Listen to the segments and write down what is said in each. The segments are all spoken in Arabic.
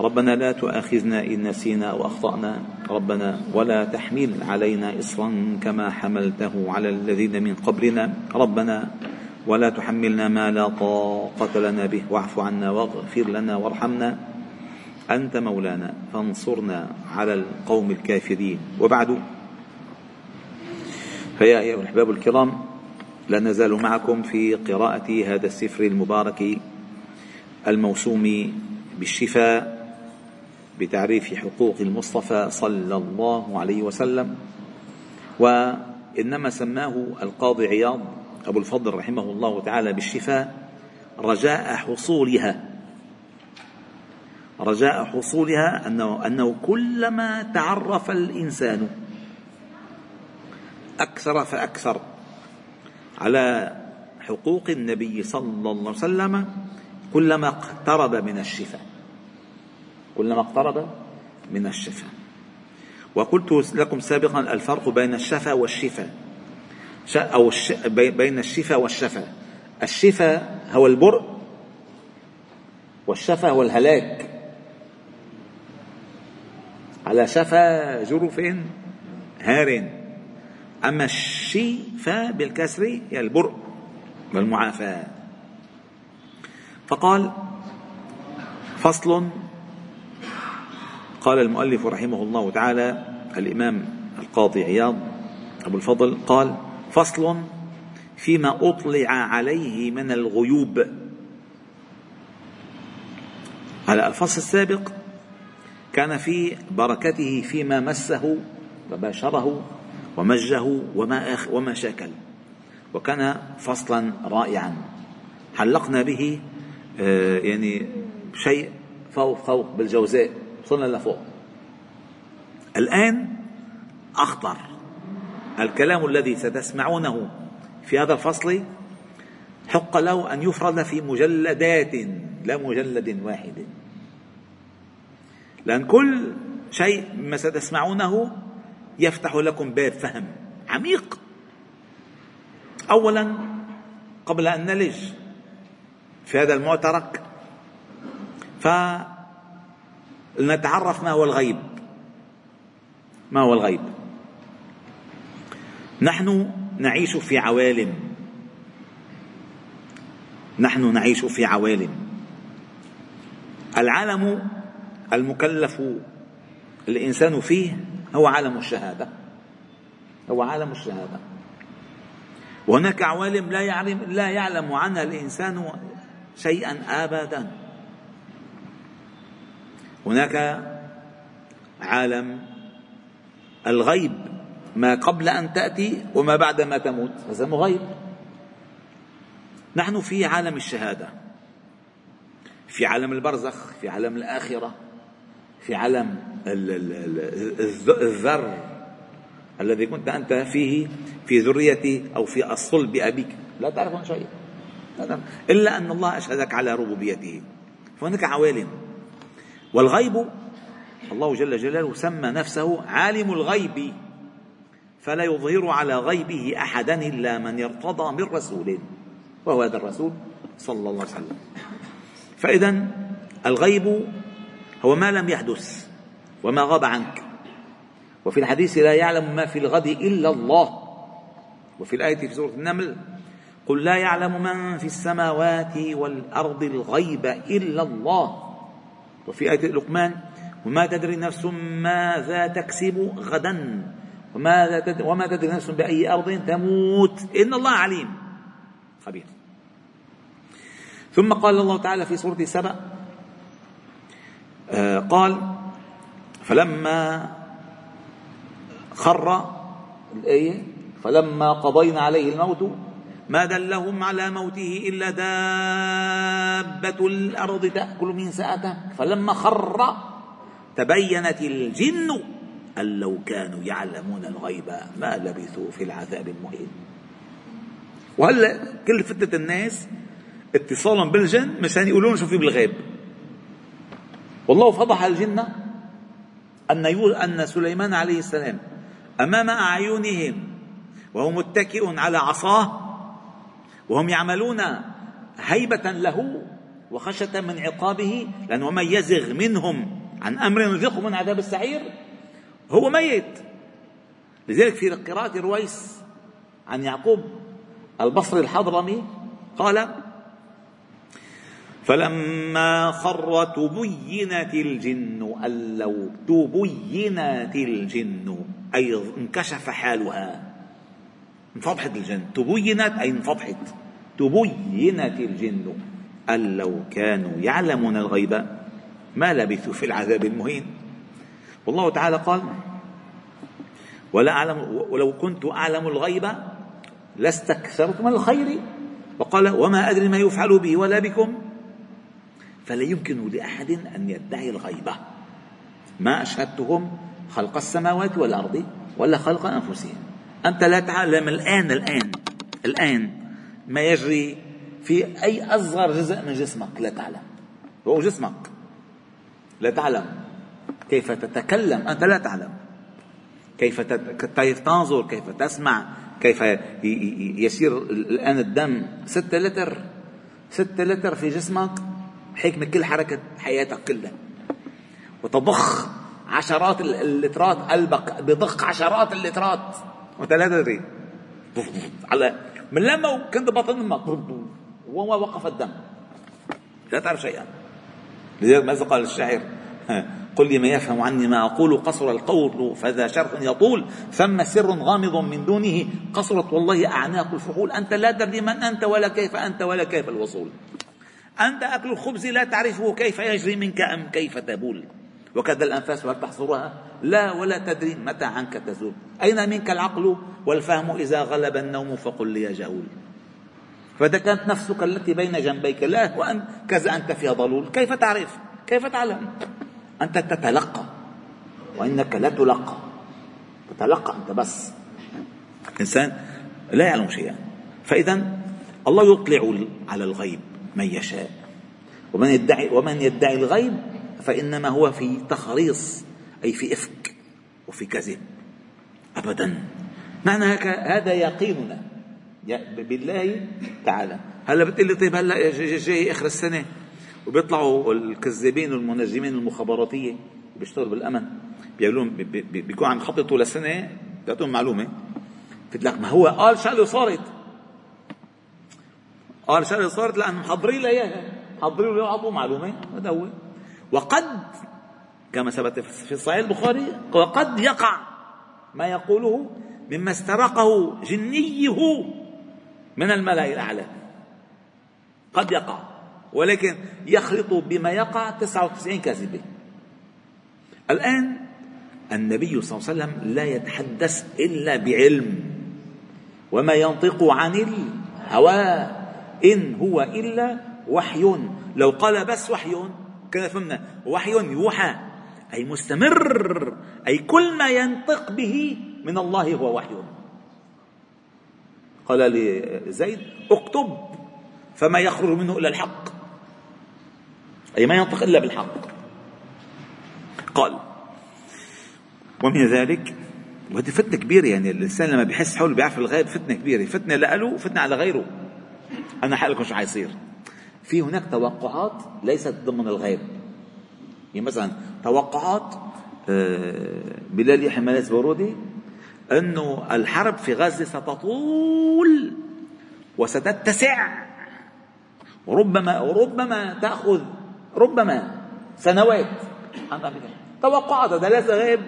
ربنا لا تؤاخذنا إن نسينا وأخطأنا. ربنا ولا تحمل علينا إصرا كما حملته على الذين من قبلنا. ربنا ولا تحملنا ما لا طاقة لنا به. واعف عنا واغفر لنا وارحمنا. أنت مولانا فانصرنا على القوم الكافرين. وبعد فيا أيها الأحباب الكرام لا نزال معكم في قراءة هذا السفر المبارك الموسوم بالشفاء بتعريف حقوق المصطفى صلى الله عليه وسلم وإنما سماه القاضي عياض أبو الفضل رحمه الله تعالى بالشفاء رجاء حصولها. رجاء حصولها أنه أنه كلما تعرف الإنسان أكثر فأكثر على حقوق النبي صلى الله عليه وسلم كلما اقترب من الشفاء. كلما اقترب من الشفاء. وقلت لكم سابقا الفرق بين الشفاء والشفاء. أو بين الشفاء والشفاء. الشفاء هو البرء والشفاء هو الهلاك. على شفا جرف هار. أما الشفاء بالكسر هي البرء والمعافاة. فقال فصل قال المؤلف رحمه الله تعالى الإمام القاضي عياض أبو الفضل قال فصل فيما أطلع عليه من الغيوب. على الفصل السابق كان في بركته فيما مسه وباشره ومجه وما أخ وما شاكل وكان فصلا رائعا. حلقنا به آه، يعني شيء فوق فوق بالجوزاء. وصلنا لفوق. الآن أخطر. الكلام الذي ستسمعونه في هذا الفصل حق له أن يفرد في مجلدات لا مجلد واحد. لأن كل شيء مما ستسمعونه يفتح لكم باب فهم عميق. أولا قبل أن نلج في هذا المعترك ف لنتعرف ما هو الغيب. ما هو الغيب؟ نحن نعيش في عوالم. نحن نعيش في عوالم. العالم المكلف الإنسان فيه هو عالم الشهادة. هو عالم الشهادة. وهناك عوالم لا يعلم لا يعلم عنها الإنسان شيئا ابدا. هناك عالم الغيب ما قبل أن تأتي وما بعد ما تموت هذا غيب. نحن في عالم الشهادة في عالم البرزخ في عالم الآخرة في عالم الذر الذي كنت أنت فيه في ذريتي أو في الصلب ابيك لا تعرف عن شيء إلا أن الله أشهدك على ربوبيته. فهناك عوالم. والغيب الله جل جلاله سمى نفسه عالم الغيب فلا يظهر على غيبه أحدا إلا من ارتضى من رسول وهو هذا الرسول صلى الله عليه وسلم. فإذا الغيب هو ما لم يحدث وما غاب عنك. وفي الحديث لا يعلم ما في الغد إلا الله. وفي الآية في سورة النمل قل لا يعلم من في السماوات والأرض الغيب إلا الله. وفي آية لقمان وما تدري نفس ماذا تكسب غدا وماذا تدري وما تدري نفس بأي أرض تموت. إن الله عليم. خبير. ثم قال الله تعالى في سورة سبأ آه قال فلما خر الآية فلما قضينا عليه الموت ما دلهم على موته إلا دابة الأرض تأكل من سأته فلما خر تبينت الجن أن لو كانوا يعلمون الغيب ما لبثوا في العذاب المهين. وهلا كل فتنة الناس اتصالا بالجن؟ مشان يقولون شو في بالغيب. والله فضح الجن أن أن سليمان عليه السلام أمام أعينهم وهو متكئ على عصاه وهم يعملون هيبة له وخشية من عقابه لأن ومن يزغ منهم عن أمر نذقه من عذاب السعير هو ميت. لذلك في قراءة رويس عن يعقوب البصري الحضرمي قال فلما خر تبينت الجن أن لو تبينت الجن أي انكشف حالها انفضحت الجن. تبينت أي انفضحت. تبينت الجن أن لو كانوا يعلمون الغيب ما لبثوا في العذاب المهين. والله تعالى قال ولا أعلم ولو كنت أعلم الغيب لاستكثرت من الخير. وقال وما أدري ما يفعل بي ولا بكم. فلا يمكن لأحد أن يدعي الغيبة ما أشهدتهم خلق السماوات والأرض ولا خلق أنفسهم. أنت لا تعلم الآن الآن الآن ما يجري في أي أصغر جزء من جسمك. لا تعلم. هو جسمك. لا تعلم. كيف تتكلم؟ أنت لا تعلم. كيف كيف تنظر؟ كيف تسمع؟ كيف يسير الآن الدم؟ ستة لتر. ستة لتر في جسمك حكمة كل حركة حياتك كلها. وتضخ عشرات اللترات قلبك بضخ عشرات اللترات لا تدري على من لما كنت بطن أمك وما وقف الدم. لا تعرف شيئا. لذلك ماذا قال الشاعر؟ قل لي ما يفهم عني ما أقول قصر القول فذا شرح يطول. ثم سر غامض من دونه قصرت والله أعناق الفحول. أنت لا تدري من أنت ولا كيف أنت ولا كيف الوصول. أنت أكل الخبز لا تعرفه كيف يجري منك أم كيف تبول. وكذا الأنفاس هل تحصرها؟ لا ولا تدري متى عنك تزول أين منك العقل؟ والفهم إذا غلب النوم فقل لي جهول. فإذا كانت نفسك التي بين جنبيك. لا وأن كذا أنت فيها ضلول. كيف تعرف؟ كيف تعلم؟ أنت تتلقى. وإنك لا تلقى. تتلقى أنت بس. إنسان لا يعلم شيئا. فإذا الله يطلع على الغيب من يشاء. ومن يدعي ومن يدعي الغيب فإنما هو في تخريص. أي في إفك وفي كذب. أبدا. معنى هذا يقيننا. بالله تعالى. هلا بتقول لي طيب هلا جاي آخر السنة. وبيطلعوا الكذابين والمنجمين المخابراتيه بيشتغلوا بالأمن. بيقولون بيكون عم يخططوا لسنه بيعطوهم معلومة. لك ما هو قال شغله صارت. قال شغله صارت لأنه محضرين له اياها محضرين له معلومة. هذا هو. وقد كما ثبت في صحيح البخاري وقد يقع ما يقوله مما استرقه جنيه من الملأ الأعلى. قد يقع ولكن يخلط بما يقع 99 كاذبة. الآن النبي صلى الله عليه وسلم لا يتحدث إلا بعلم وما ينطق عن الهوى إن هو إلا وحي. لو قال بس وحي كذا فهمنا وحي يوحى. أي مستمر أي كل ما ينطق به من الله هو وحي. قال لزيد اكتب فما يخرج منه إلا الحق. أي ما ينطق إلا بالحق. قال ومن ذلك وهذه فتنة كبيرة يعني الإنسان لما بيحس حوله بيعرف الغيب فتنة كبيرة. فتنة له فتنة على غيره. أنا حقلكم شو حيصير؟ في هناك توقعات ليست ضمن الغيب. يعني مثلا توقعات آه، بلال يحيى ملاس بارودي أنه الحرب في غزة ستطول وستتسع. وربما وربما تأخذ ربما سنوات. توقعات هذا ليس غيب.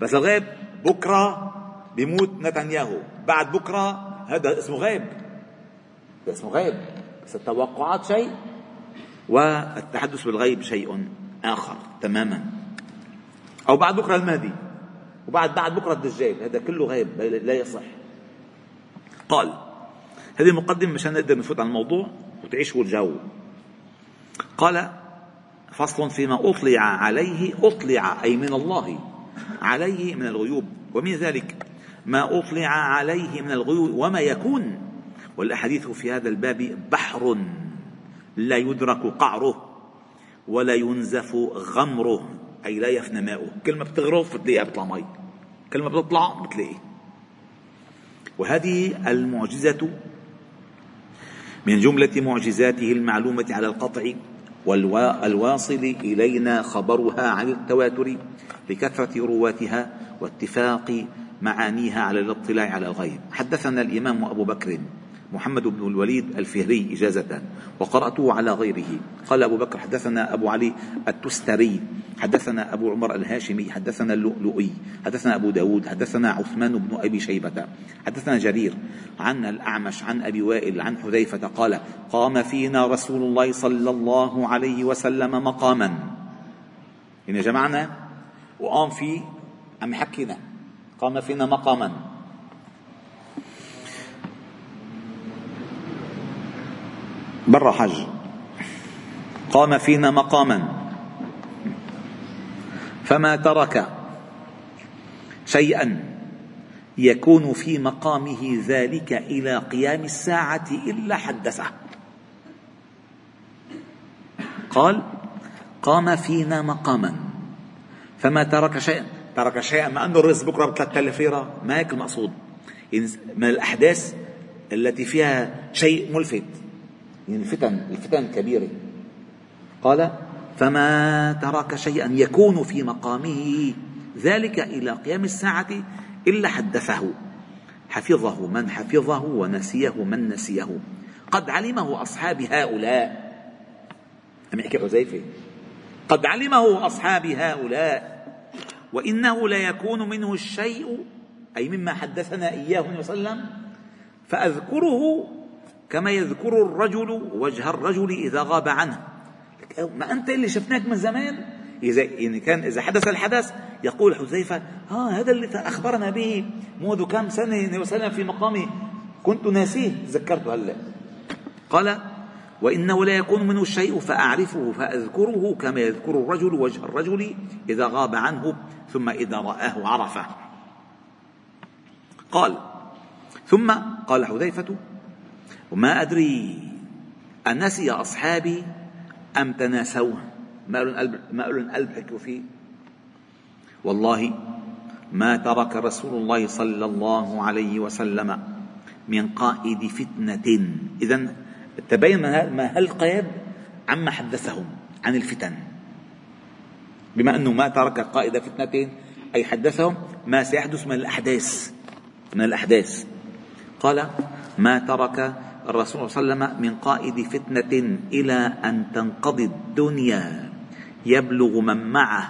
بس الغيب بكرة بيموت نتنياهو. بعد بكرة هذا اسمه غيب. اسمه غيب. بس التوقعات شيء والتحدث بالغيب شيء. آخر تماما. أو بعد بكرة المهدي. وبعد بعد بكرة الدجال. هذا كله غيب لا يصح. قال هذه مقدمة مشان نقدر نفوت على الموضوع وتعيشوا الجو. قال فصل فيما أطلع عليه أطلع أي من الله عليه من الغيوب. ومن ذلك ما أطلع عليه من الغيوب وما يكون. والأحاديث في هذا الباب بحر لا يدرك قعره. ولا ينزف غمره. أي لا يفنى ماؤه. كل ما بتغرف بتلاقيها بتطلع مي. كل ما بتطلع بتلاقي وهذه المعجزة من جملة معجزاته المعلومة على القطع والواصل إلينا خبرها عن التواتر لكثرة رواتها واتفاق معانيها على الاطلاع على الغيب. حدثنا الإمام أبو بكر محمد بن الوليد الفهري إجازة وقرأته على غيره. قال أبو بكر حدثنا أبو علي التستري حدثنا أبو عمر الهاشمي حدثنا اللؤلؤي حدثنا أبو داود حدثنا عثمان بن أبي شيبة حدثنا جرير عن الأعمش عن أبي وائل عن حذيفة قال قام فينا رسول الله صلى الله عليه وسلم مقاما. يعني جمعنا وقام في عم يحكينا؟ قام فينا مقاما. برا حج قام فينا مقاما. فما ترك شيئا يكون في مقامه ذلك إلى قيام الساعة إلا حدثه. قال قام فينا مقاما. فما ترك شيئا. ترك شيئا ما انه الرزق بكرة ب 3000 ليرة. ما هيك المقصود من الأحداث التي فيها شيء ملفت. يعني الفتن الفتن الكبيرة قال فما ترك شيئا يكون في مقامه ذلك إلى قيام الساعة إلا حدثه حفظه من حفظه ونسيه من نسيه. قد علمه أصحاب هؤلاء. لم يحكي حذيفة. قد علمه أصحاب هؤلاء وإنه لا يكون منه الشيء أي مما حدثنا إياه وسلم فأذكره كما يذكر الرجل وجه الرجل إذا غاب عنه. ما أنت اللي شفناك من زمان؟ إذا يعني كان إذا حدث الحدث يقول حذيفة ها هذا اللي أخبرنا به منذ كم سنة وسلم في مقامي كنت ناسيه تذكرته هلا. قال وإنه لا يكون منه الشيء فأعرفه فأذكره كما يذكر الرجل وجه الرجل إذا غاب عنه ثم إذا رآه عرفه. قال ثم قال حذيفة وما أدري أنسي أصحابي أم تناسوه ما لهم قلب ما لهم قلب حكوا فيه. والله ما ترك رسول الله صلى الله عليه وسلم من قائد فتنة. إذا تبين ما هل قيد عما حدثهم عن الفتن. بما أنه ما ترك قائد فتنة أي حدثهم ما سيحدث من الأحداث. من الأحداث. قال ما ترك الرسول صلى الله عليه وسلم من قائد فتنة إلى أن تنقضي الدنيا. يبلغ من معه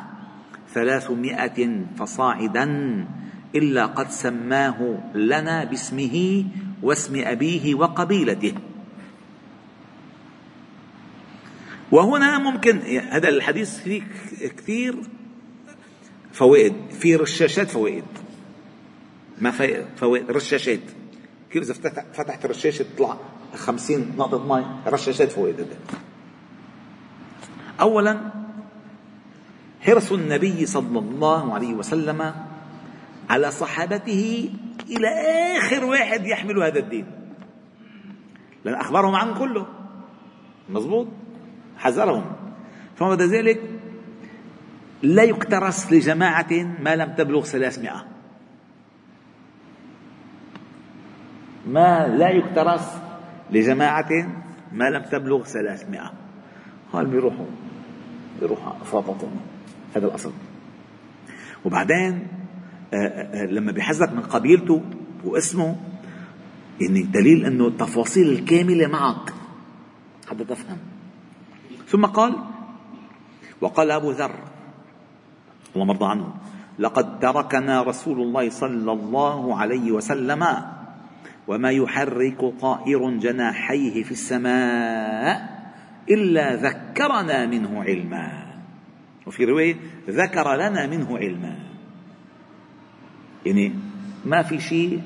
ثلاثمائة فصاعدا إلا قد سماه لنا باسمه واسم أبيه وقبيلته. وهنا ممكن هذا الحديث فيه كثير فوائد في رشاشات فوائد. ما فوائد رشاشات. كيف إذا فتحت رشاشة تطلع 50 نقطة مي رشاشات فوق اولا حرص النبي صلى الله عليه وسلم على صحابته إلى آخر واحد يحمل هذا الدين. لأن اخبرهم عن كله. مضبوط حذرهم. فما ذلك لا يكترس لجماعة ما لم تبلغ 300 ما لا يكترث لجماعة ما لم تبلغ ثلاثمائة. قال بيروحوا بيروحوا أفراطتهم هذا الأصل. وبعدين آه، آه، آه، لما بيحذرك من قبيلته واسمه يعني دليل إنه التفاصيل الكاملة معك. حتى تفهم. ثم قال وقال أبو ذر الله مرضى عنه لقد تركنا رسول الله صلى الله عليه وسلم وما يحرك طائر جناحيه في السماء الا ذكرنا منه علما. وفي رواية ذكر لنا منه علما. يعني ما في شيء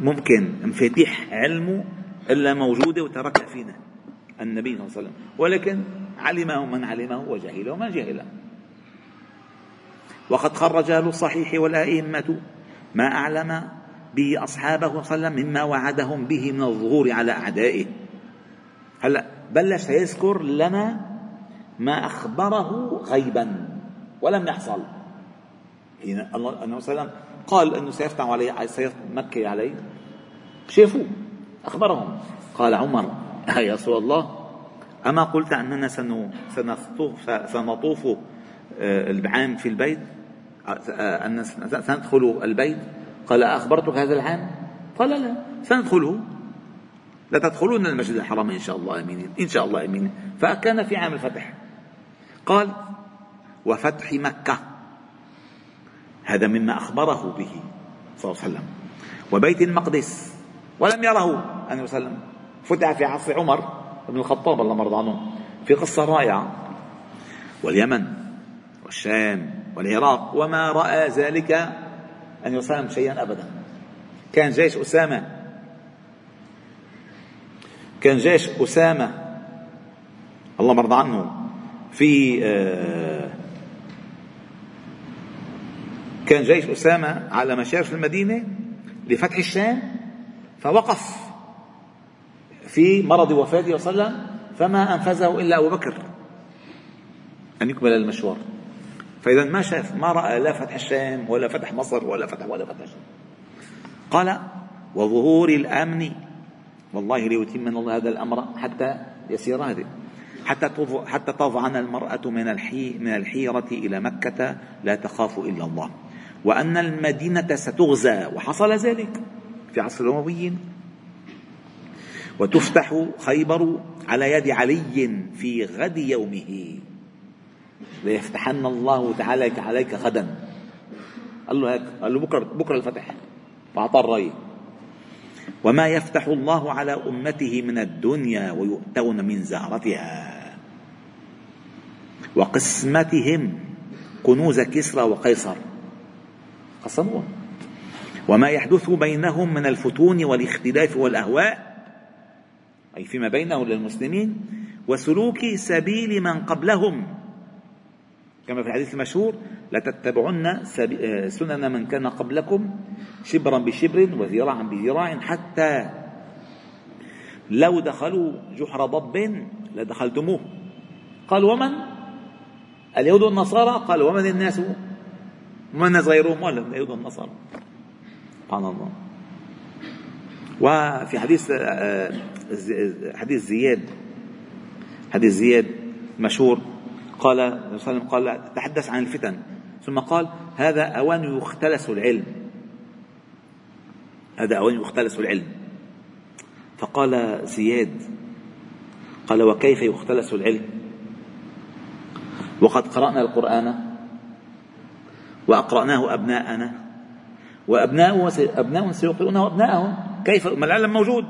ممكن مفاتيح علمه إلا موجودة وتركها فينا النبي صلى الله عليه وسلم. ولكن علمه من علمه وجهله من جهله. وقد خرج أهل الصحيح والأئمة. ما أعلم به أصحابه صلى الله عليه وسلم مما وعدهم به من الظهور على أعدائه. هلا بلش يذكر لنا ما أخبره غيبا ولم يحصل. حين الله صلى الله عليه وسلم قال أنه سيفتح عليه سيمكي عليه شافوه أخبرهم. قال عمر يا رسول الله أما قلت أننا سنطوف, سنطوف آه، العام في البيت آه، أن سندخل البيت قال أخبرتك هذا العام قال لا سندخله. لا تدخلون المسجد الحرام إن شاء الله أمينين إن شاء الله أمينين فكان في عام الفتح. قال وفتح مكة. هذا مما أخبره به صلى الله عليه وسلم. وبيت المقدس. ولم يره الله عليه وسلم. فتح في عصر عمر بن الخطاب الله مرضى عنه. في قصة رائعة. واليمن والشام والعراق. وما رأى ذلك أن يسام شيئا أبدا. كان جيش أسامة. كان جيش أسامة. الله مرضى عنه. في آه، كان جيش أسامة على مشارف المدينة لفتح الشام فوقف في مرض وفاته صلى الله عليه وسلم فما أنفذه إلا أبو بكر. أن يكمل المشوار. فإذا ما شاف ما رأى لا فتح الشام ولا فتح مصر ولا فتح ولا فتح الشام. قال وظهور الأمن والله ليتم الله هذا الأمر حتى يسير هذه حتى حتى تظعن المرأة من الحي من الحيرة إلى مكة لا تخاف إلا الله. وأن المدينة ستغزى. وحصل ذلك في عصر الأمويين. وتفتح خيبر على يد علي في غد يومه. ليفتحن الله تعالى عليك غدا. قال له هيك قال له بكره بكرة الفتح. فأعطاه الرأي. وما يفتح الله على أمته من الدنيا ويؤتون من زهرتها. وقسمتهم كنوز كسرى وقيصر. قسموها. وما يحدث بينهم من الفتون والاختلاف والأهواء. أي فيما بينهم للمسلمين. وسلوك سبيل من قبلهم. كما في الحديث المشهور لتتبعن آه، سنن من كان قبلكم شبرا بشبر وذراعا بذراع حتى لو دخلوا جحر ضب لدخلتموه. قال ومن؟ اليهود والنصارى؟ قال ومن الناس؟ ومن الناس غيرهم ولا اليهود والنصارى. سبحان الله. وفي حديث آه، حديث زياد حديث زياد مشهور. قال صلى الله عليه وسلم قال تحدث عن الفتن. ثم قال هذا أوان يختلس العلم. هذا أوان يختلس العلم. فقال زياد قال وكيف يختلس العلم؟ وقد قرأنا القرآن وأقرأناه أبناءنا وأبناء أبناء سيقرؤونه أبناءهم كيف؟ ما العلم موجود.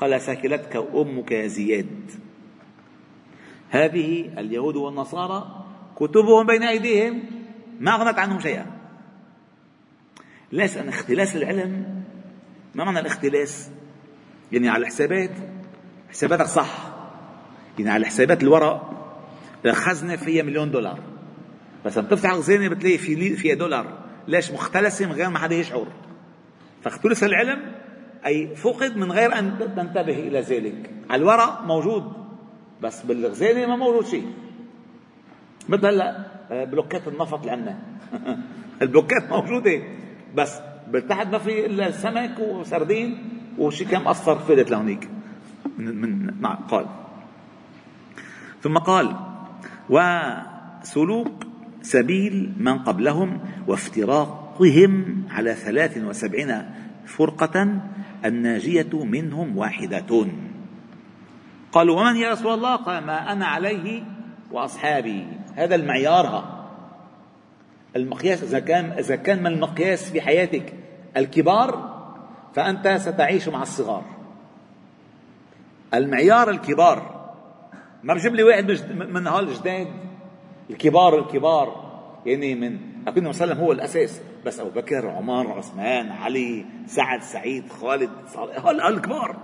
قال ساكلتك أمك يا زياد. هذه اليهود والنصارى كتبهم بين أيديهم ما أغنت عنهم شيئا. ليش أن اختلاس العلم ما معنى الاختلاس؟ يعني على الحسابات حساباتك صح. يعني على حسابات الورق الخزنة فيها مليون دولار. بس لما تفتح الخزانة بتلاقي في فيها دولار. ليش؟ مختلسة من غير ما حدا يشعر. فاختلس العلم أي فقد من غير أن تنتبه إلى ذلك. على الورق موجود. بس بالخزانه ما موجود شيء. مثل هلا آه، بلوكات النفط اللي عندنا البلوكات موجودة بس بالتحت ما في إلا سمك وسردين وشي كم قصر فلت لهونيك. من من قال. ثم قال وسلوك سبيل من قبلهم وافتراقهم على ثلاث وسبعين فرقة الناجية منهم واحدة. قالوا ومن يا رسول الله؟ قال ما أنا عليه وأصحابي. هذا المعيار المقياس إذا كان إذا كان من المقياس في حياتك الكبار فأنت ستعيش مع الصغار. المعيار الكبار ما بجيب لي واحد من هالجداد الكبار الكبار يعني من عليه وسلم هو الأساس. بس أبو بكر عمر عثمان علي سعد سعيد خالد هول الكبار.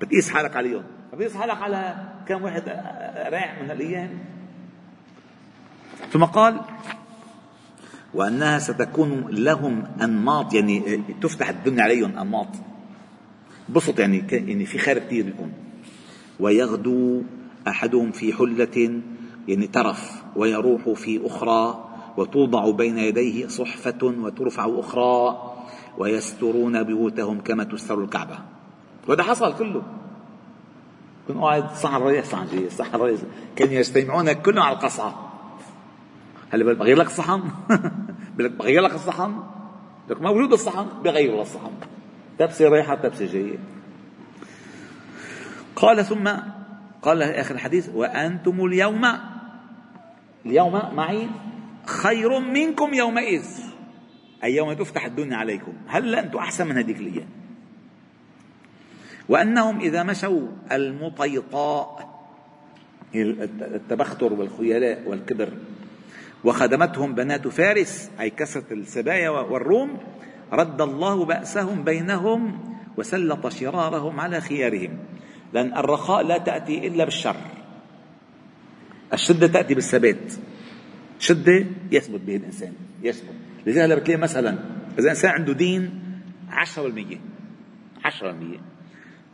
بتقيس حالك عليهم. بتقيس حالك على كم واحد رايح من الأيام؟ ثم قال وأنها ستكون لهم أنماط يعني تفتح الدنيا عليهم أنماط. بسط يعني يعني في خير كثير بيكون ويغدو أحدهم في حلة يعني ترف ويروح في أخرى وتوضع بين يديه صحفة وترفع أخرى ويسترون بيوتهم كما تستر الكعبة. وهذا حصل كله. كن قاعد صحن رئيس صحن رئيس صحن رئيس. كانوا يجتمعون كلهم على القصعة. هلا بغير لك الصحن؟ بغير لك الصحن؟ لك موجود الصحن؟ بغير الصحن. تبسي رايحة تبسي جاية قال ثم قال آخر الحديث وأنتم اليوم اليوم معي خير منكم يومئذ. أي يوم تفتح الدنيا عليكم. هل أنتم أحسن من هذيك الأيام؟ وأنهم إذا مشوا المطيطاء التبختر والخيلاء والكبر. وخدمتهم بنات فارس أي كسرة السبايا والروم. رد الله بأسهم بينهم وسلط شرارهم على خيارهم. لأن الرخاء لا تأتي إلا بالشر. الشدة تأتي بالثبات. شدة يثبت به الإنسان يثبت. لذلك بتلاقي مثلا إذا إنسان عنده دين 10% 10%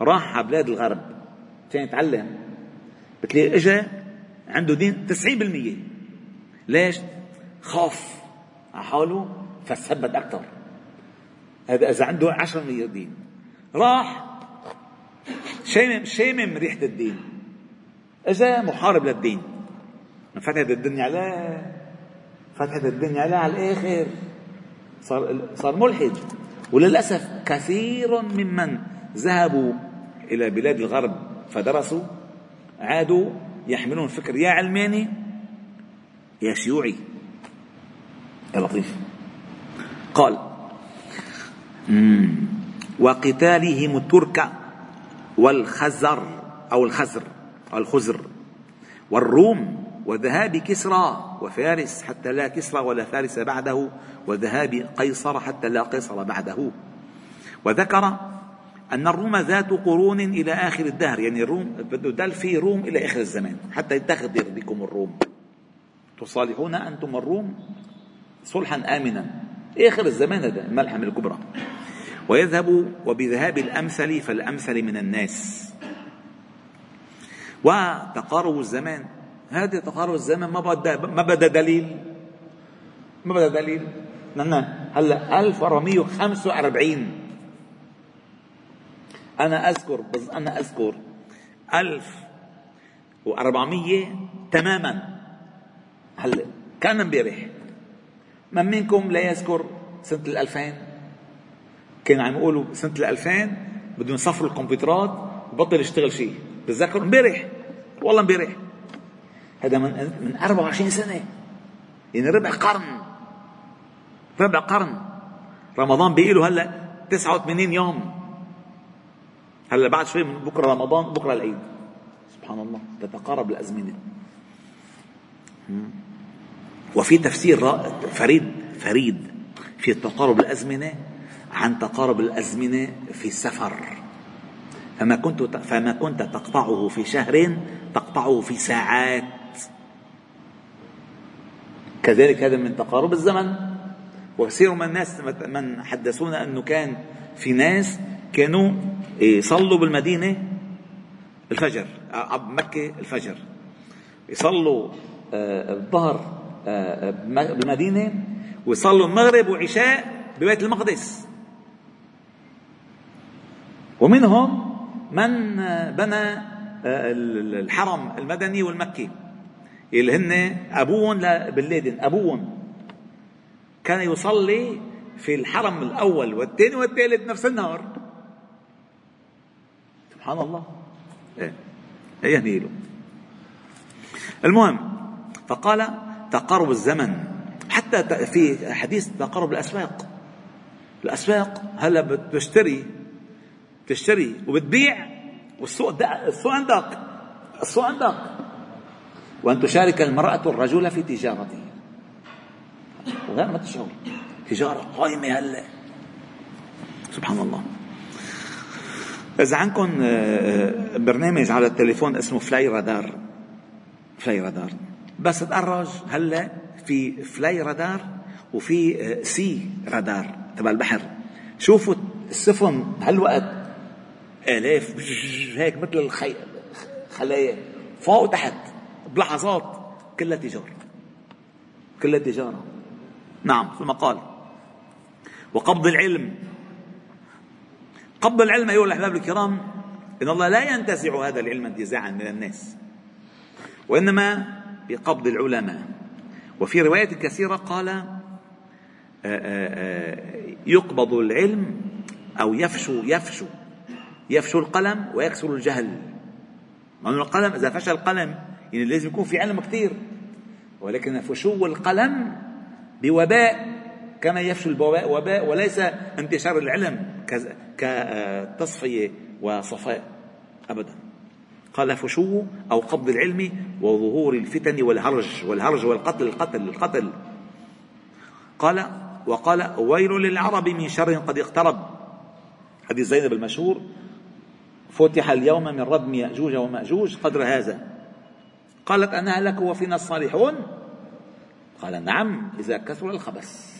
راح على بلاد الغرب. عشان يتعلم. بتلاقي اجى عنده دين 90% ليش؟ خاف. على حاله فثبت أكثر هذا إذا عنده 10% دين. راح شامم شامم ريحة الدين. اجى محارب للدين. فتحت الدنيا عليه فتحت الدنيا عليه على الآخر. صار صار ملحد. وللأسف كثير ممن ذهبوا إلى بلاد الغرب فدرسوا عادوا يحملون فكر. يا علماني يا شيوعي. يا لطيف. قال وقتالهم الترك والخزر أو الخزر أو الخزر والروم وذهاب كسرى وفارس حتى لا كسرى ولا فارس بعده وذهاب قيصر حتى لا قيصر بعده. وذكر أن الروم ذات قرون إلى آخر الدهر. يعني الروم بده دل في روم إلى آخر الزمان. حتى يتخذ بكم الروم. تصالحون أنتم الروم صلحا آمنا. آخر الزمان هذا الملحمة الكبرى. ويذهب وبذهاب الأمثل فالأمثل من الناس. وتقارب الزمان. هذا تقارب الزمن ما بدا ما بدا دليل. ما بدا دليل. نعم هلأ 1445 أنا أذكر بس أنا أذكر 1400 تماما. هلأ كان امبارح. من منكم لا يذكر سنة ال 2000 كانوا عم يقولوا سنة ال 2000 بدهم يصفروا الكمبيوترات وبطل يشتغل شيء بتذكر امبارح. والله امبارح. هذا من من 24 سنة. يعني ربع قرن. ربع قرن. رمضان بقي له هلأ 89 يوم. هلا بعد شوي بكرة رمضان بكرة العيد. سبحان الله تتقارب الأزمنة. وفي تفسير فريد فريد في تقارب الأزمنة عن تقارب الأزمنة في السفر فما كنت فما كنت تقطعه في شهر تقطعه في ساعات. كذلك هذا من تقارب الزمن. وكثير من الناس من حدثونا أنه كان في ناس كانوا يصلوا بالمدينة الفجر مكة الفجر. يصلوا آه، الظهر آه، بالمدينة ويصلوا المغرب وعشاء ببيت المقدس. ومنهم من بنى آه، الحرم المدني والمكي اللي هن أبوهم بن لادن أبوهم. كان يصلي في الحرم الأول والثاني والثالث نفس النهار. سبحان الله. إيه. يهني له المهم فقال تقارب الزمن. حتى في حديث تقارب الأسواق. الأسواق هلا بتشتري؟ تشتري وبتبيع؟ والسوق السوق عندك. السوق عندك. وأن تشارك المرأة الرجل في تجارته. وغير ما تشعر. تجارة قائمة هلا. سبحان الله. إذا عندكم آه، آه، برنامج على التليفون اسمه Flight Radar Flight Radar بس تفرج هلا في Flight Radar وفي آه، Sea Radar تبع البحر. شوفوا السفن هالوقت آلاف هيك مثل الخي... خلايا. فوق وتحت بلحظات كلها تجارة كلها تجارة. نعم ثم قال. وقبض العلم. قبض العلم أيها الأحباب الكرام إن الله لا ينتزع هذا العلم انتزاعا من الناس وإنما بقبض العلماء. وفي روايات كثيرة قال آه، آه، آه، يقبض العلم أو يفشو يفشو يفشو القلم ويكسر الجهل. لأن القلم؟ إذا فشل القلم يعني لازم يكون في علم كثير ولكن فشو القلم؟ بوباء كما يفشو الوباء وباء وليس انتشار العلم كتصفية وصفاء أبدا. قال فشو أو قبض العلم وظهور الفتن والهرج والهرج والقتل القتل القتل. قال وقال ويل للعرب من شر قد اقترب. حديث زينب المشهور فتح اليوم من ردم يأجوج ومأجوج قدر هذا. قالت أنا لك وفينا الصالحون. قال نعم إذا كثر الخبث.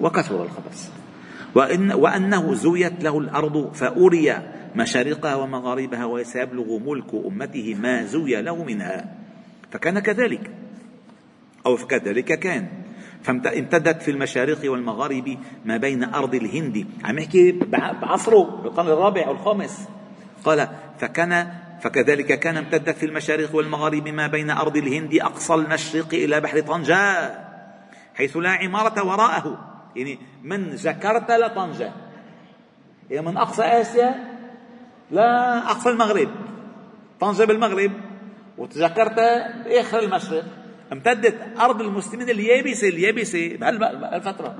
وكثر الخبث. وإن وأنه زويت له الأرض فأري مشارقها ومغاربها وسيبلغ ملك أمته ما زوي له منها. فكان كذلك. أو كذلك كان. فامتدت في المشارق والمغارب ما بين أرض الهند. عم يحكي بعصره بالقرن الرابع والخامس قال فكان فكذلك كان امتدت في المشارق والمغارب ما بين أرض الهند أقصى المشرق إلى بحر طنجة حيث لا عمارة وراءه. يعني من جاكرتا لطنجة يعني من أقصى آسيا لأقصى المغرب. طنجة بالمغرب. وجاكرتا بآخر المشرق. امتدت أرض المسلمين اليابسة اليابسة بهالفترة.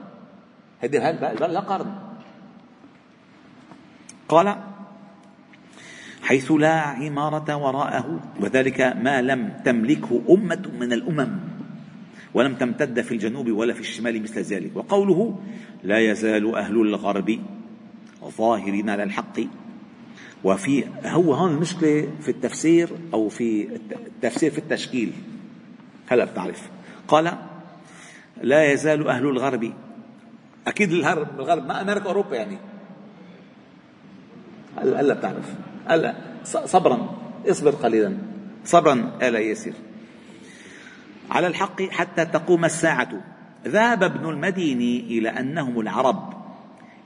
هذه لا قرن. قال حيث لا عمارة وراءه وذلك ما لم تملكه أمة من الأمم. ولم تمتد في الجنوب ولا في الشمال مثل ذلك. وقوله لا يزال أهل الغرب ظاهرين على الحق. وفي هو هون المشكلة في التفسير أو في التفسير في التشكيل. هلا بتعرف. قال لا يزال أهل الغرب. أكيد الغرب الغرب ما أمريكا أوروبا يعني. هلا بتعرف. هلا صبرا اصبر قليلا. صبرا آل يسير. على الحق حتى تقوم الساعة. ذهب ابن المديني إلى أنهم العرب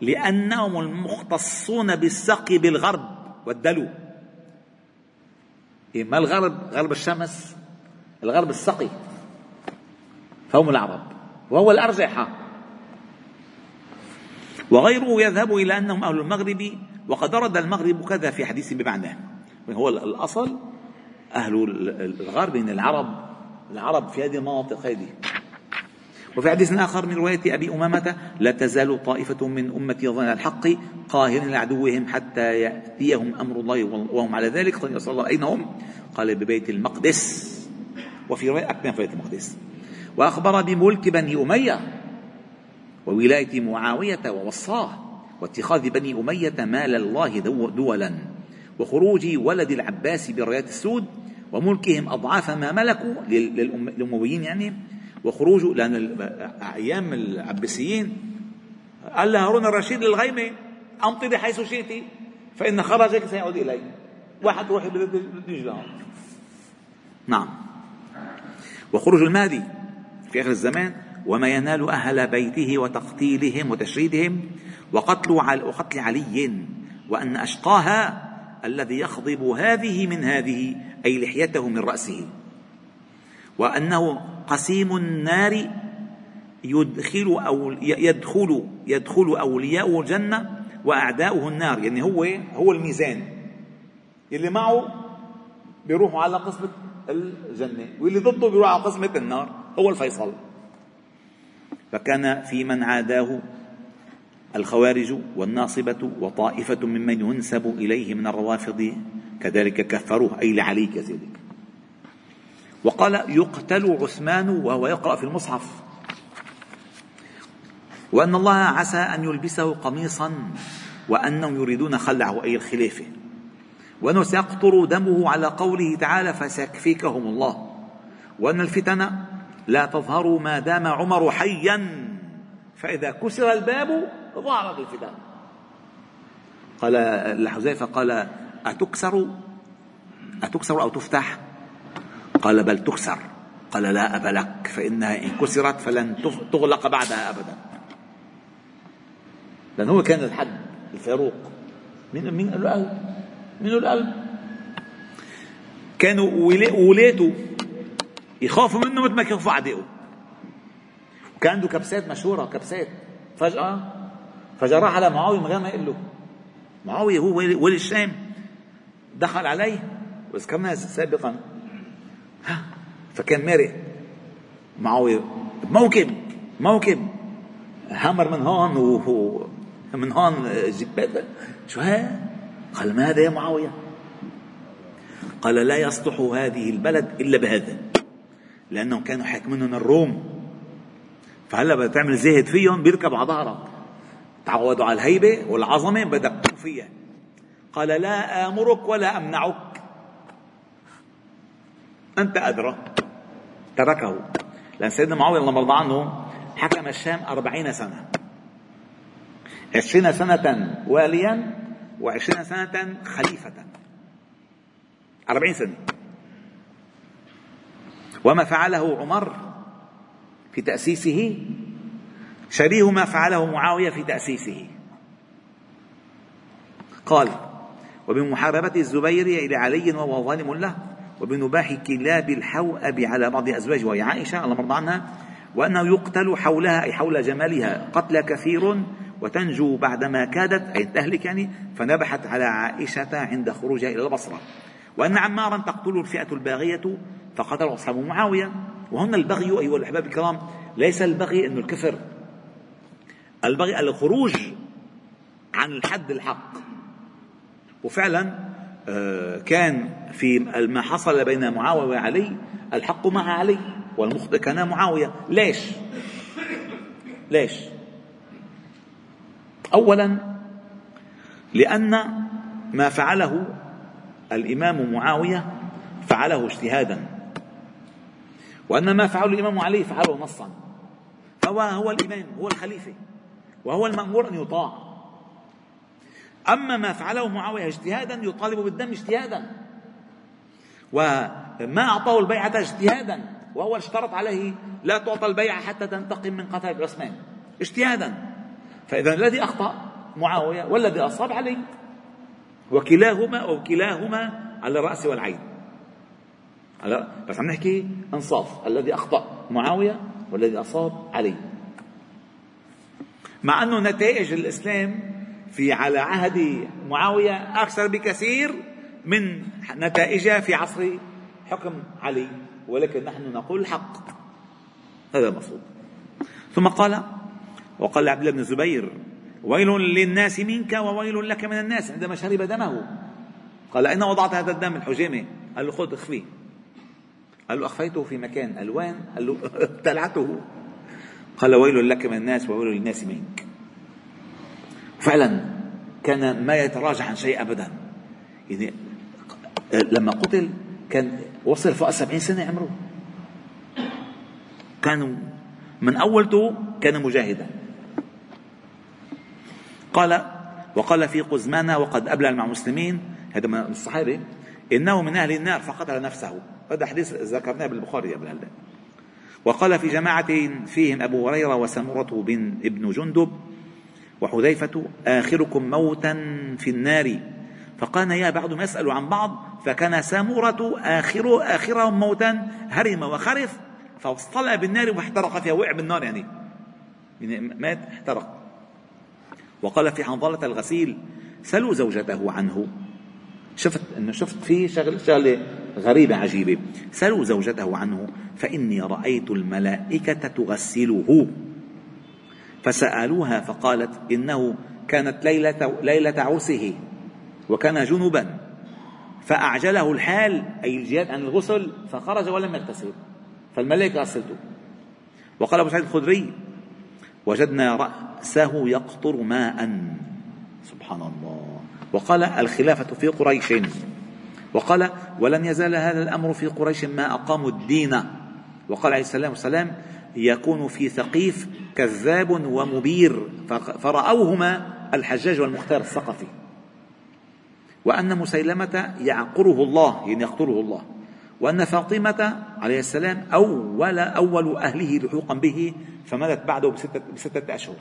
لأنهم المختصون بالسقي بالغرب. والدلو إيه ما الغرب؟ غرب الشمس؟ الغرب السقي. فهم العرب. وهو الأرجح. وغيره يذهب إلى أنهم أهل المغرب وقد رد المغرب كذا في حديث بمعناه. هو الأصل أهل الغرب من العرب. العرب في هذه المناطق هذه. وفي حديث آخر من رواية أبي أمامة لا تزال طائفة من أمتي ظن الحق قاهرين لعدوهم حتى يأتيهم أمر الله وهم على ذلك. قال صلى الله أين هم؟ قال ببيت المقدس. وفي رواية أكثر في بيت المقدس. وأخبر بملك بني أمية وولاية معاوية ووصاه واتخاذ بني أمية مال الله دولا وخروج ولد العباس برايات السود وملكهم أضعاف ما ملكوا للأمويين يعني. وخروجه لأن أيام العباسيين قال لهارون الرشيد للغيمة أمطري حيث شئت فإن خرجك سيعود إلي. واحد روحي بده نعم. وخروج المهدي في آخر الزمان وما ينال أهل بيته وتقتيلهم وتشريدهم وقتل وقتل علي وأن أشقاها الذي يخضب هذه من هذه أي لحيته من رأسه. وأنه قسيم النار يدخل أو يدخل يدخل أولياءه الجنة وأعداؤه النار. يعني هو هو الميزان. اللي معه بيروحوا على قسمة الجنة واللي ضده بيروح على قسمة النار هو الفيصل. فكان في من عاداه الخوارج والناصبة وطائفة ممن ينسب إليه من الروافض كذلك كفروه أي لعلي كذلك وقال يقتل عثمان وهو يقرأ في المصحف. وأن الله عسى أن يلبسه قميصا وأنهم يريدون خلعه أي الخلافة. وأنه سيقطر دمه على قوله تعالى فسيكفيكهم الله. وأن الفتن لا تظهر ما دام عمر حيا. فإذا كسر الباب ظهرت الفتن قال لحذيفة قال أتكسر؟ أتكسر أو تفتح؟ قال بل تكسر. قال لا أب لك فإنها إن كسرت فلن تغلق بعدها أبدا. لأن هو كان الحد الفاروق. من من القلب. من القلب. كانوا ولاته يخافوا منه مثل ما يخافوا أعدائه. وكان عنده كبسات مشهورة كبسات فجأة فجأة راح على معاوية من غير ما يقول له. معاوية هو ولي الشام. دخل عليه وذكرنا سابقا. ها فكان مارق. معاوية موكب موكب. همر من هون ومن هون جبات شو ها قال ما هذا يا معاوية؟ قال لا يصلح هذه البلد إلا بهذا لأنهم كانوا حاكمينهم الروم. فهلا بدها تعمل زاهد فيهم بيركب على ظهرك. تعودوا على الهيبة والعظمة بدك فيها. قال لا آمرك ولا أمنعك. أنت أدرى تركه. لأن سيدنا معاوية الله مرضى عنه حكم الشام أربعين سنة. عشرين سنة واليا وعشرين سنة خليفة. أربعين سنة. وما فعله عمر في تأسيسه؟ شبيه ما فعله معاوية في تأسيسه. قال وبمحاربة الزبير إلى علي وهو ظالم له وبنباح كلاب الحوأب على بعض أزواجه وهي عائشة الله مرضى عنها وأنه يقتل حولها أي حول جمالها قتل كثير وتنجو بعدما كادت أي تهلك يعني فنبحت على عائشة عند خروجها إلى البصرة. وأن عمارا تقتله الفئة الباغية فقتل أصحاب معاوية. وهنا البغي أيها الأحباب الكرام ليس البغي أنه الكفر البغي الخروج عن الحد الحق. وفعلا آه، كان في ما حصل بين معاوية وعلي الحق مع علي والمخطئ كان معاوية. ليش؟ ليش؟ أولا لأن ما فعله الإمام معاوية فعله اجتهادا. وأن ما فعله الإمام علي فعله نصا. فهو هو الإمام هو الخليفة وهو المأمور أن يطاع. أما ما فعله معاوية اجتهادا يطالب بالدم اجتهادا. وما أعطاه البيعة اجتهادا وهو اشترط عليه لا تعطى البيعة حتى تنتقم من قتل عثمان. اجتهادا. فإذا الذي أخطأ معاوية والذي أصاب علي وكلاهما أو كلاهما على الرأس والعين. على بس عم نحكي إنصاف. الذي أخطأ معاوية والذي أصاب علي. مع أنه نتائج الإسلام في على عهد معاوية أكثر بكثير من نتائجها في عصر حكم علي ولكن نحن نقول الحق هذا المقصود ثم قال وقال عبد الله بن الزبير ويل للناس منك وويل لك من الناس عندما شرب دمه. قال أين وضعت هذا الدم الحجامة قال له خذ اخفيه. قال له أخفيته في مكان ألوان قال له ابتلعته قال ويل لك من الناس وويل للناس منك. فعلا كان ما يتراجع عن شيء أبدا. يعني لما قتل كان وصل فوق سبعين سنة عمره. كان من أولته كان مجاهدا. قال وقال في قزمانة وقد أبلى مع المسلمين. هذا من الصحابة إنه من أهل النار فقتل نفسه. هذا حديث ذكرناه بالبخاري قبل هلا وقال في جماعة فيهم أبو هريرة وسمرة بن ابن جندب وحذيفة آخركم موتا في النار. فقال يا بعضهم يسأل عن بعض فكان سامورة آخر آخرهم موتا هرم وخرف فاصطلع بالنار واحترق فيها وقع بالنار يعني. يعني مات احترق. وقال في حنظلة الغسيل سلوا زوجته عنه. شفت انه شفت في شغله شغلة غريبة عجيبة. سالوا زوجته عنه فإني رأيت الملائكة تغسله. فسألوها فقالت إنه كانت ليلة ليلة عرسه وكان جنبا. فأعجله الحال أي الجهاد عن الغسل فخرج ولم يغتسل. فالملائكة غسلته وقال أبو سعيد الخدري وجدنا رأسه يقطر ماء. سبحان الله. وقال الخلافة في قريش. وقال ولن يزال هذا الأمر في قريش ما أقاموا الدين. وقال عليه السلام والسلام يكون في ثقيف كذاب ومبير. فرأوهما الحجاج والمختار الثقفي. وأن مسيلمة يعقره الله يعني يقتله الله. وأن فاطمة عليه السلام أول أول أهله لحوقا به فماتت بعده بستة, بستة أشهر.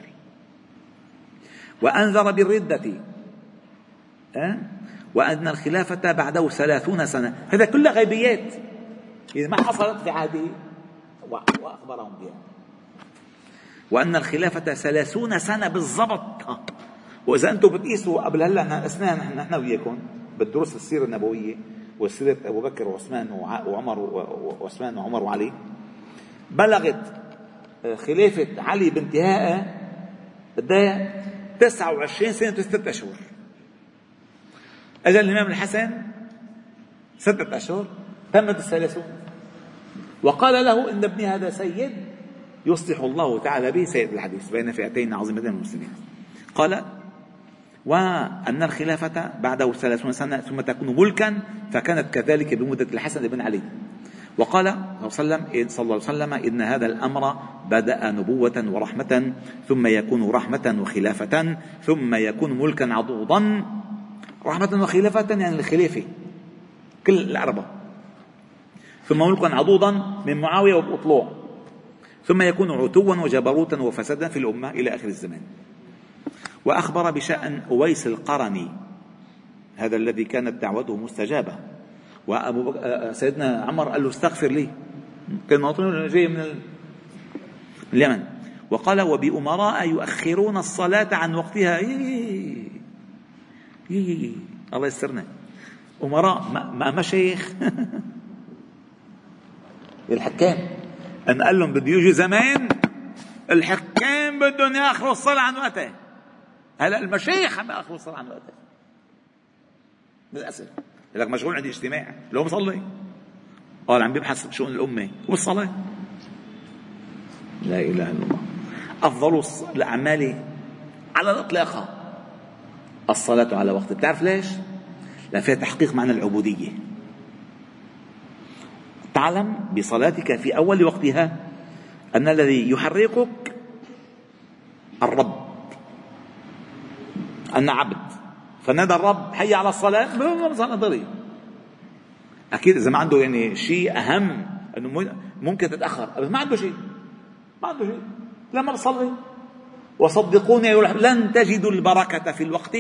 وأنذر بالردة أه؟ وأن الخلافة بعده ثلاثون سنة. هذا كلها غيبيات. إذا ما حصلت في عهده وأخبرهم بها. وأن الخلافة ثلاثون سنة بالضبط. وإذا أنتم بتقيسوا قبل هلا أثناء نحن نحن وياكم بالدروس السيرة النبوية وسيرة أبو بكر وعثمان وعمر وعثمان وعمر وعلي. بلغت آه، خلافة علي بانتهاء قدها 29 سنة وستة أشهر. أجل الإمام الحسن ستة أشهر تمت الثلاثون. وقال له إن ابني هذا سيد يصلح الله تعالى به. سيد الحديث بين فئتين عظيمتين من المسلمين. قال وأن الخلافة بعده ثلاثون سنة ثم تكون ملكا فكانت كذلك بمدة الحسن بن علي. وقال صلى الله عليه وسلم إن هذا الأمر بدأ نبوة ورحمة ثم يكون رحمة وخلافة ثم يكون ملكا عضوضا. رحمة وخلافة يعني الخلافة كل الأربعة ثم ملكا عضوضا من معاوية وأطلوع. ثم يكون عتوا وجبروتا وفسادا في الأمة إلى آخر الزمان. وأخبر بشأن أويس القرني هذا الذي كانت دعوته مستجابة. وأبو بك... آه، سيدنا عمر قال له استغفر لي. كان مواطن جاي من اليمن. وقال وبأمراء يؤخرون الصلاة عن وقتها. إيه إيه الله يسترنا أمراء ما مشايخ الحكام أن قال لهم بده يجي زمان الحكام بدهم ياخذوا الصلاة عن وقتها. هلا المشايخ عم ياخذوا الصلاة عن وقتها. للأسف. لك مشغول عندي اجتماع. لو مصلي قال عم بيبحث شؤون الأمة والصلاة. لا إله إلا الله. أفضل الأعمال على الإطلاق. الصلاة على وقت. بتعرف ليش؟ لأن فيها تحقيق معنى العبودية. تعلم بصلاتك في أول وقتها أن الذي يحركك الرب أن عبد. فنادى الرب حي على الصلاة. ضري أكيد إذا ما عنده يعني شيء أهم أنه ممكن تتأخر. بس ما عنده شيء. ما عنده شيء. لما بصلي وصدقوني لن تجدوا البركة في الوقت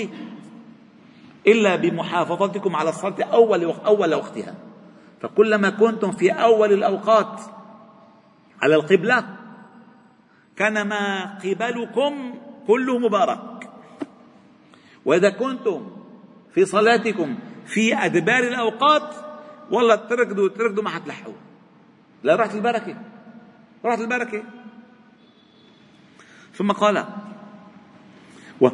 إلا بمحافظتكم على الصلاة أول وقت أول وقتها. فكلما كنتم في أول الأوقات على القبلة كان ما قبلكم كله مبارك. وإذا كنتم في صلاتكم في أدبار الأوقات والله تركضوا تركضوا ما حتلحقوا. لا راحت البركة راحت البركة. ثم قال و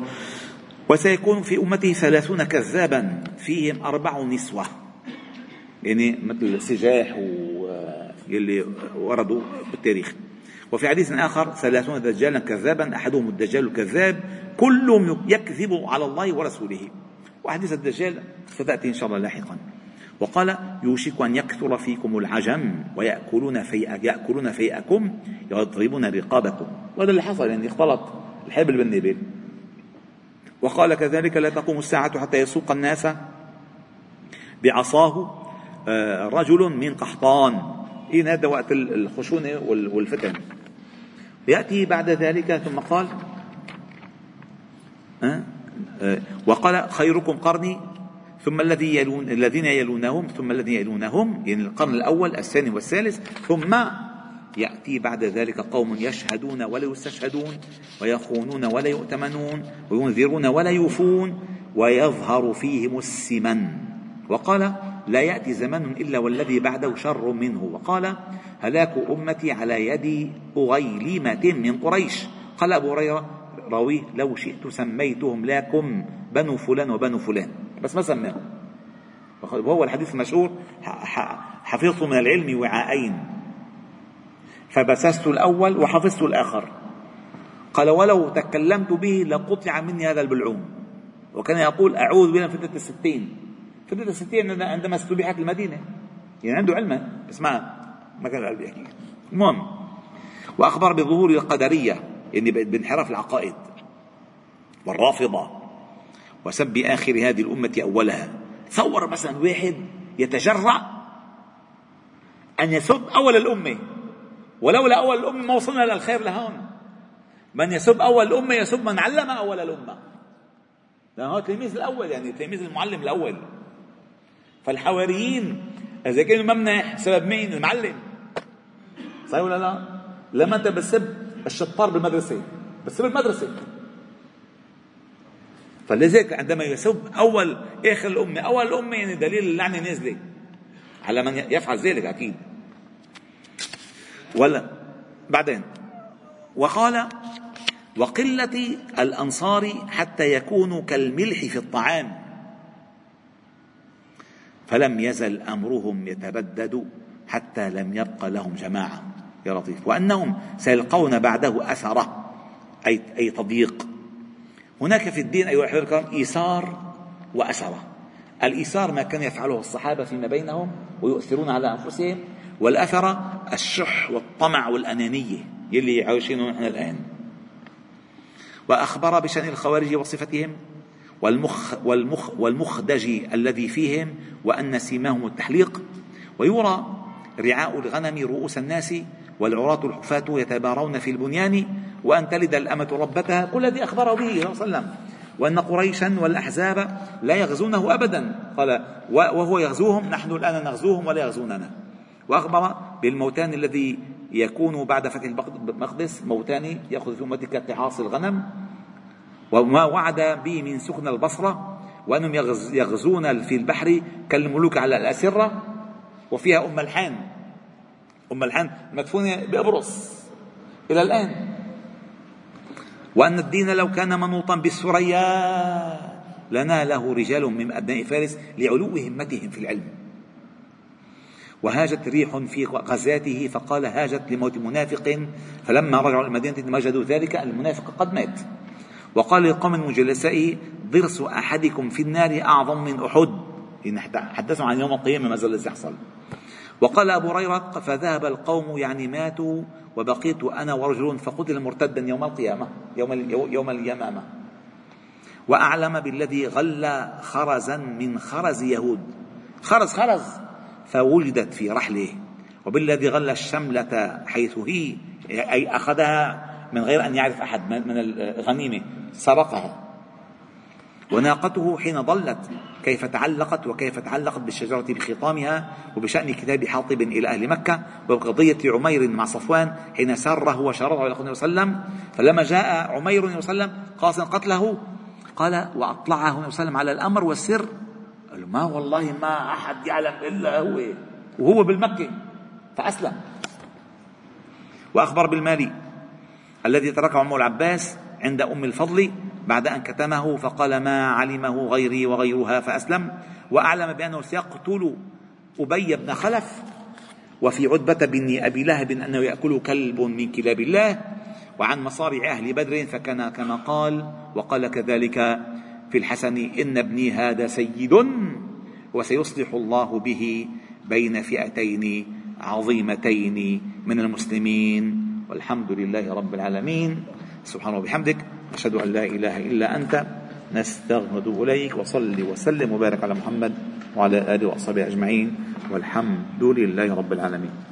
وسيكون في أمته ثلاثون كذابا فيهم أربع نسوة. يعني مثل سجاح يلي وردوا بالتاريخ. وفي حديث آخر ثلاثون دجالا كذابا أحدهم الدجال الكذاب كلهم يكذب على الله ورسوله. وحديث الدجال ستأتي إن شاء الله لاحقا. وقال يوشك أن يكثر فيكم العجم ويأكلون في يأكلون فيئكم يضربون رقابكم. وهذا اللي حصل يعني اختلط الحبل بالنبل وقال كذلك لا تقوم الساعة حتى يسوق الناس بعصاه رجل من قحطان. إن هذا وقت الخشونة والفتن؟ يأتي بعد ذلك ثم قال آه، وقال خيركم قرني. ثم الذي يلون الذين يلونهم ثم الذين يلونهم يعني القرن الأول الثاني والثالث ثم يأتي بعد ذلك قوم يشهدون ولا يستشهدون ويخونون ولا يؤتمنون وينذرون ولا يوفون ويظهر فيهم السمن. وقال لا يأتي زمان إلا والذي بعده شر منه. وقال هلاك أمتي على يد أغيلمة من قريش. قال أبو هريرة راويه لو شئت سميتهم لكم بنو فلان وبنو فلان. بس ما سماهم. وهو الحديث المشهور حفظت من العلم وعاءين. فبسست الأول وحفظت الآخر. قال ولو تكلمت به لقطع مني هذا البلعوم. وكان يقول أعوذ بنا فتنة الستين. فتنة الستين عندما استبيحت المدينة. يعني عنده علما بس ما كان قلبي يحكي المهم وأخبر بظهور القدرية يعني بانحراف العقائد والرافضة وسب آخر هذه الأمة أولها. تصور مثلا واحد يتجرأ أن يسب أول الأمة. ولولا أول الأمة ما وصلنا للخير لهون. من يسب أول الأمة يسب من علم أول الأمة. لأنه هو التلميذ الأول يعني تلميذ المعلم الأول. فالحواريين إذا كانوا ممنح سبب مين؟ المعلم. صحيح ولا لا؟ لما أنت بتسب الشطار بالمدرسة بتسب المدرسة. فلذلك عندما يسب أول آخر الأمة أول الأمة يعني دليل اللعنة نازلة. على من يفعل ذلك أكيد. ولا بعدين وقال وقلة الأنصار حتى يكونوا كالملح في الطعام. فلم يزل أمرهم يتبدد حتى لم يبق لهم جماعة. يا لطيف. وأنهم سيلقون بعده أثرة أي, أي تضييق. هناك في الدين أيها الأحباب الكرام إيثار وأثرة. الإيثار ما كان يفعله الصحابة فيما بينهم ويؤثرون على أنفسهم والأثرة الشح والطمع والأنانية يلي عايشينه نحن الآن. وأخبر بشأن الخوارج وصفتهم والمخ والمخ والمخدج الذي فيهم وأن سيماهم التحليق ويرى رعاء الغنم رؤوس الناس والعراة الحفاة يتبارون في البنيان وأن تلد الأمة ربتها كل الذي أخبره به صلى الله عليه وسلم وأن قريشا والأحزاب لا يغزونه أبدا. قال وهو يغزوهم نحن الآن نغزوهم ولا يغزوننا. وأخبر بالموتان الذي يكون بعد فتح المقدس موتان يأخذ في أمتك قحاص الغنم وما وعد به من سكن البصرة وأنهم يغزون في البحر كالملوك على الأسرة وفيها أم الحان. أم الحان مدفونة بأبرص إلى الآن. وأن الدين لو كان منوطا بالثريا لناله رجال من أبناء فارس لعلو همتهم في العلم. وهاجت ريح في غزاته فقال هاجت لموت منافق فلما رجعوا المدينة وجدوا ذلك المنافق قد مات. وقال لقوم من جلسائه ضرس أحدكم في النار أعظم من أحد. حدثهم عن يوم القيامة ما زال يحصل. وقال أبو هريرة فذهب القوم يعني ماتوا وبقيت أنا ورجل فقتل مرتدا يوم القيامة يوم, يوم اليمامة. وأعلم بالذي غل خرزا من خرز يهود. خرز خرز. فولدت في رحله. وبالذي غل الشملة حيث هي أي أخذها من غير أن يعرف أحد من الغنيمة سرقها. وناقته حين ضلت كيف تعلقت وكيف تعلقت بالشجرة بخطامها وبشأن كتاب حاطب إلى أهل مكة وبقضية عمير مع صفوان حين سره وشرعه إلى النبي صلى الله عليه وسلم. فلما جاء عمير صلى الله عليه وسلم قاصدا قتله قال وأطلعه النبي صلى الله عليه وسلم على الأمر والسر. قال ما والله ما أحد يعلم إلا هو. وهو بالمكة. فأسلم. وأخبر بالمال. الذي تركه عمه العباس عند أم الفضل بعد أن كتمه فقال ما علمه غيري وغيرها فأسلم. وأعلم بأنه سيقتل أبي بن خلف. وفي عتبة بن أبي لهب أنه يأكل كلب من كلاب الله. وعن مصارع أهل بدر فكان كما قال وقال كذلك في الحسن إن ابني هذا سيد وسيصلح الله به بين فئتين عظيمتين من المسلمين. والحمد لله رب العالمين. سبحانه وبحمدك أشهد أن لا إله إلا أنت نستغفر إليك وصل وسلم وبارك على محمد وعلى آله وأصحابه أجمعين والحمد لله رب العالمين.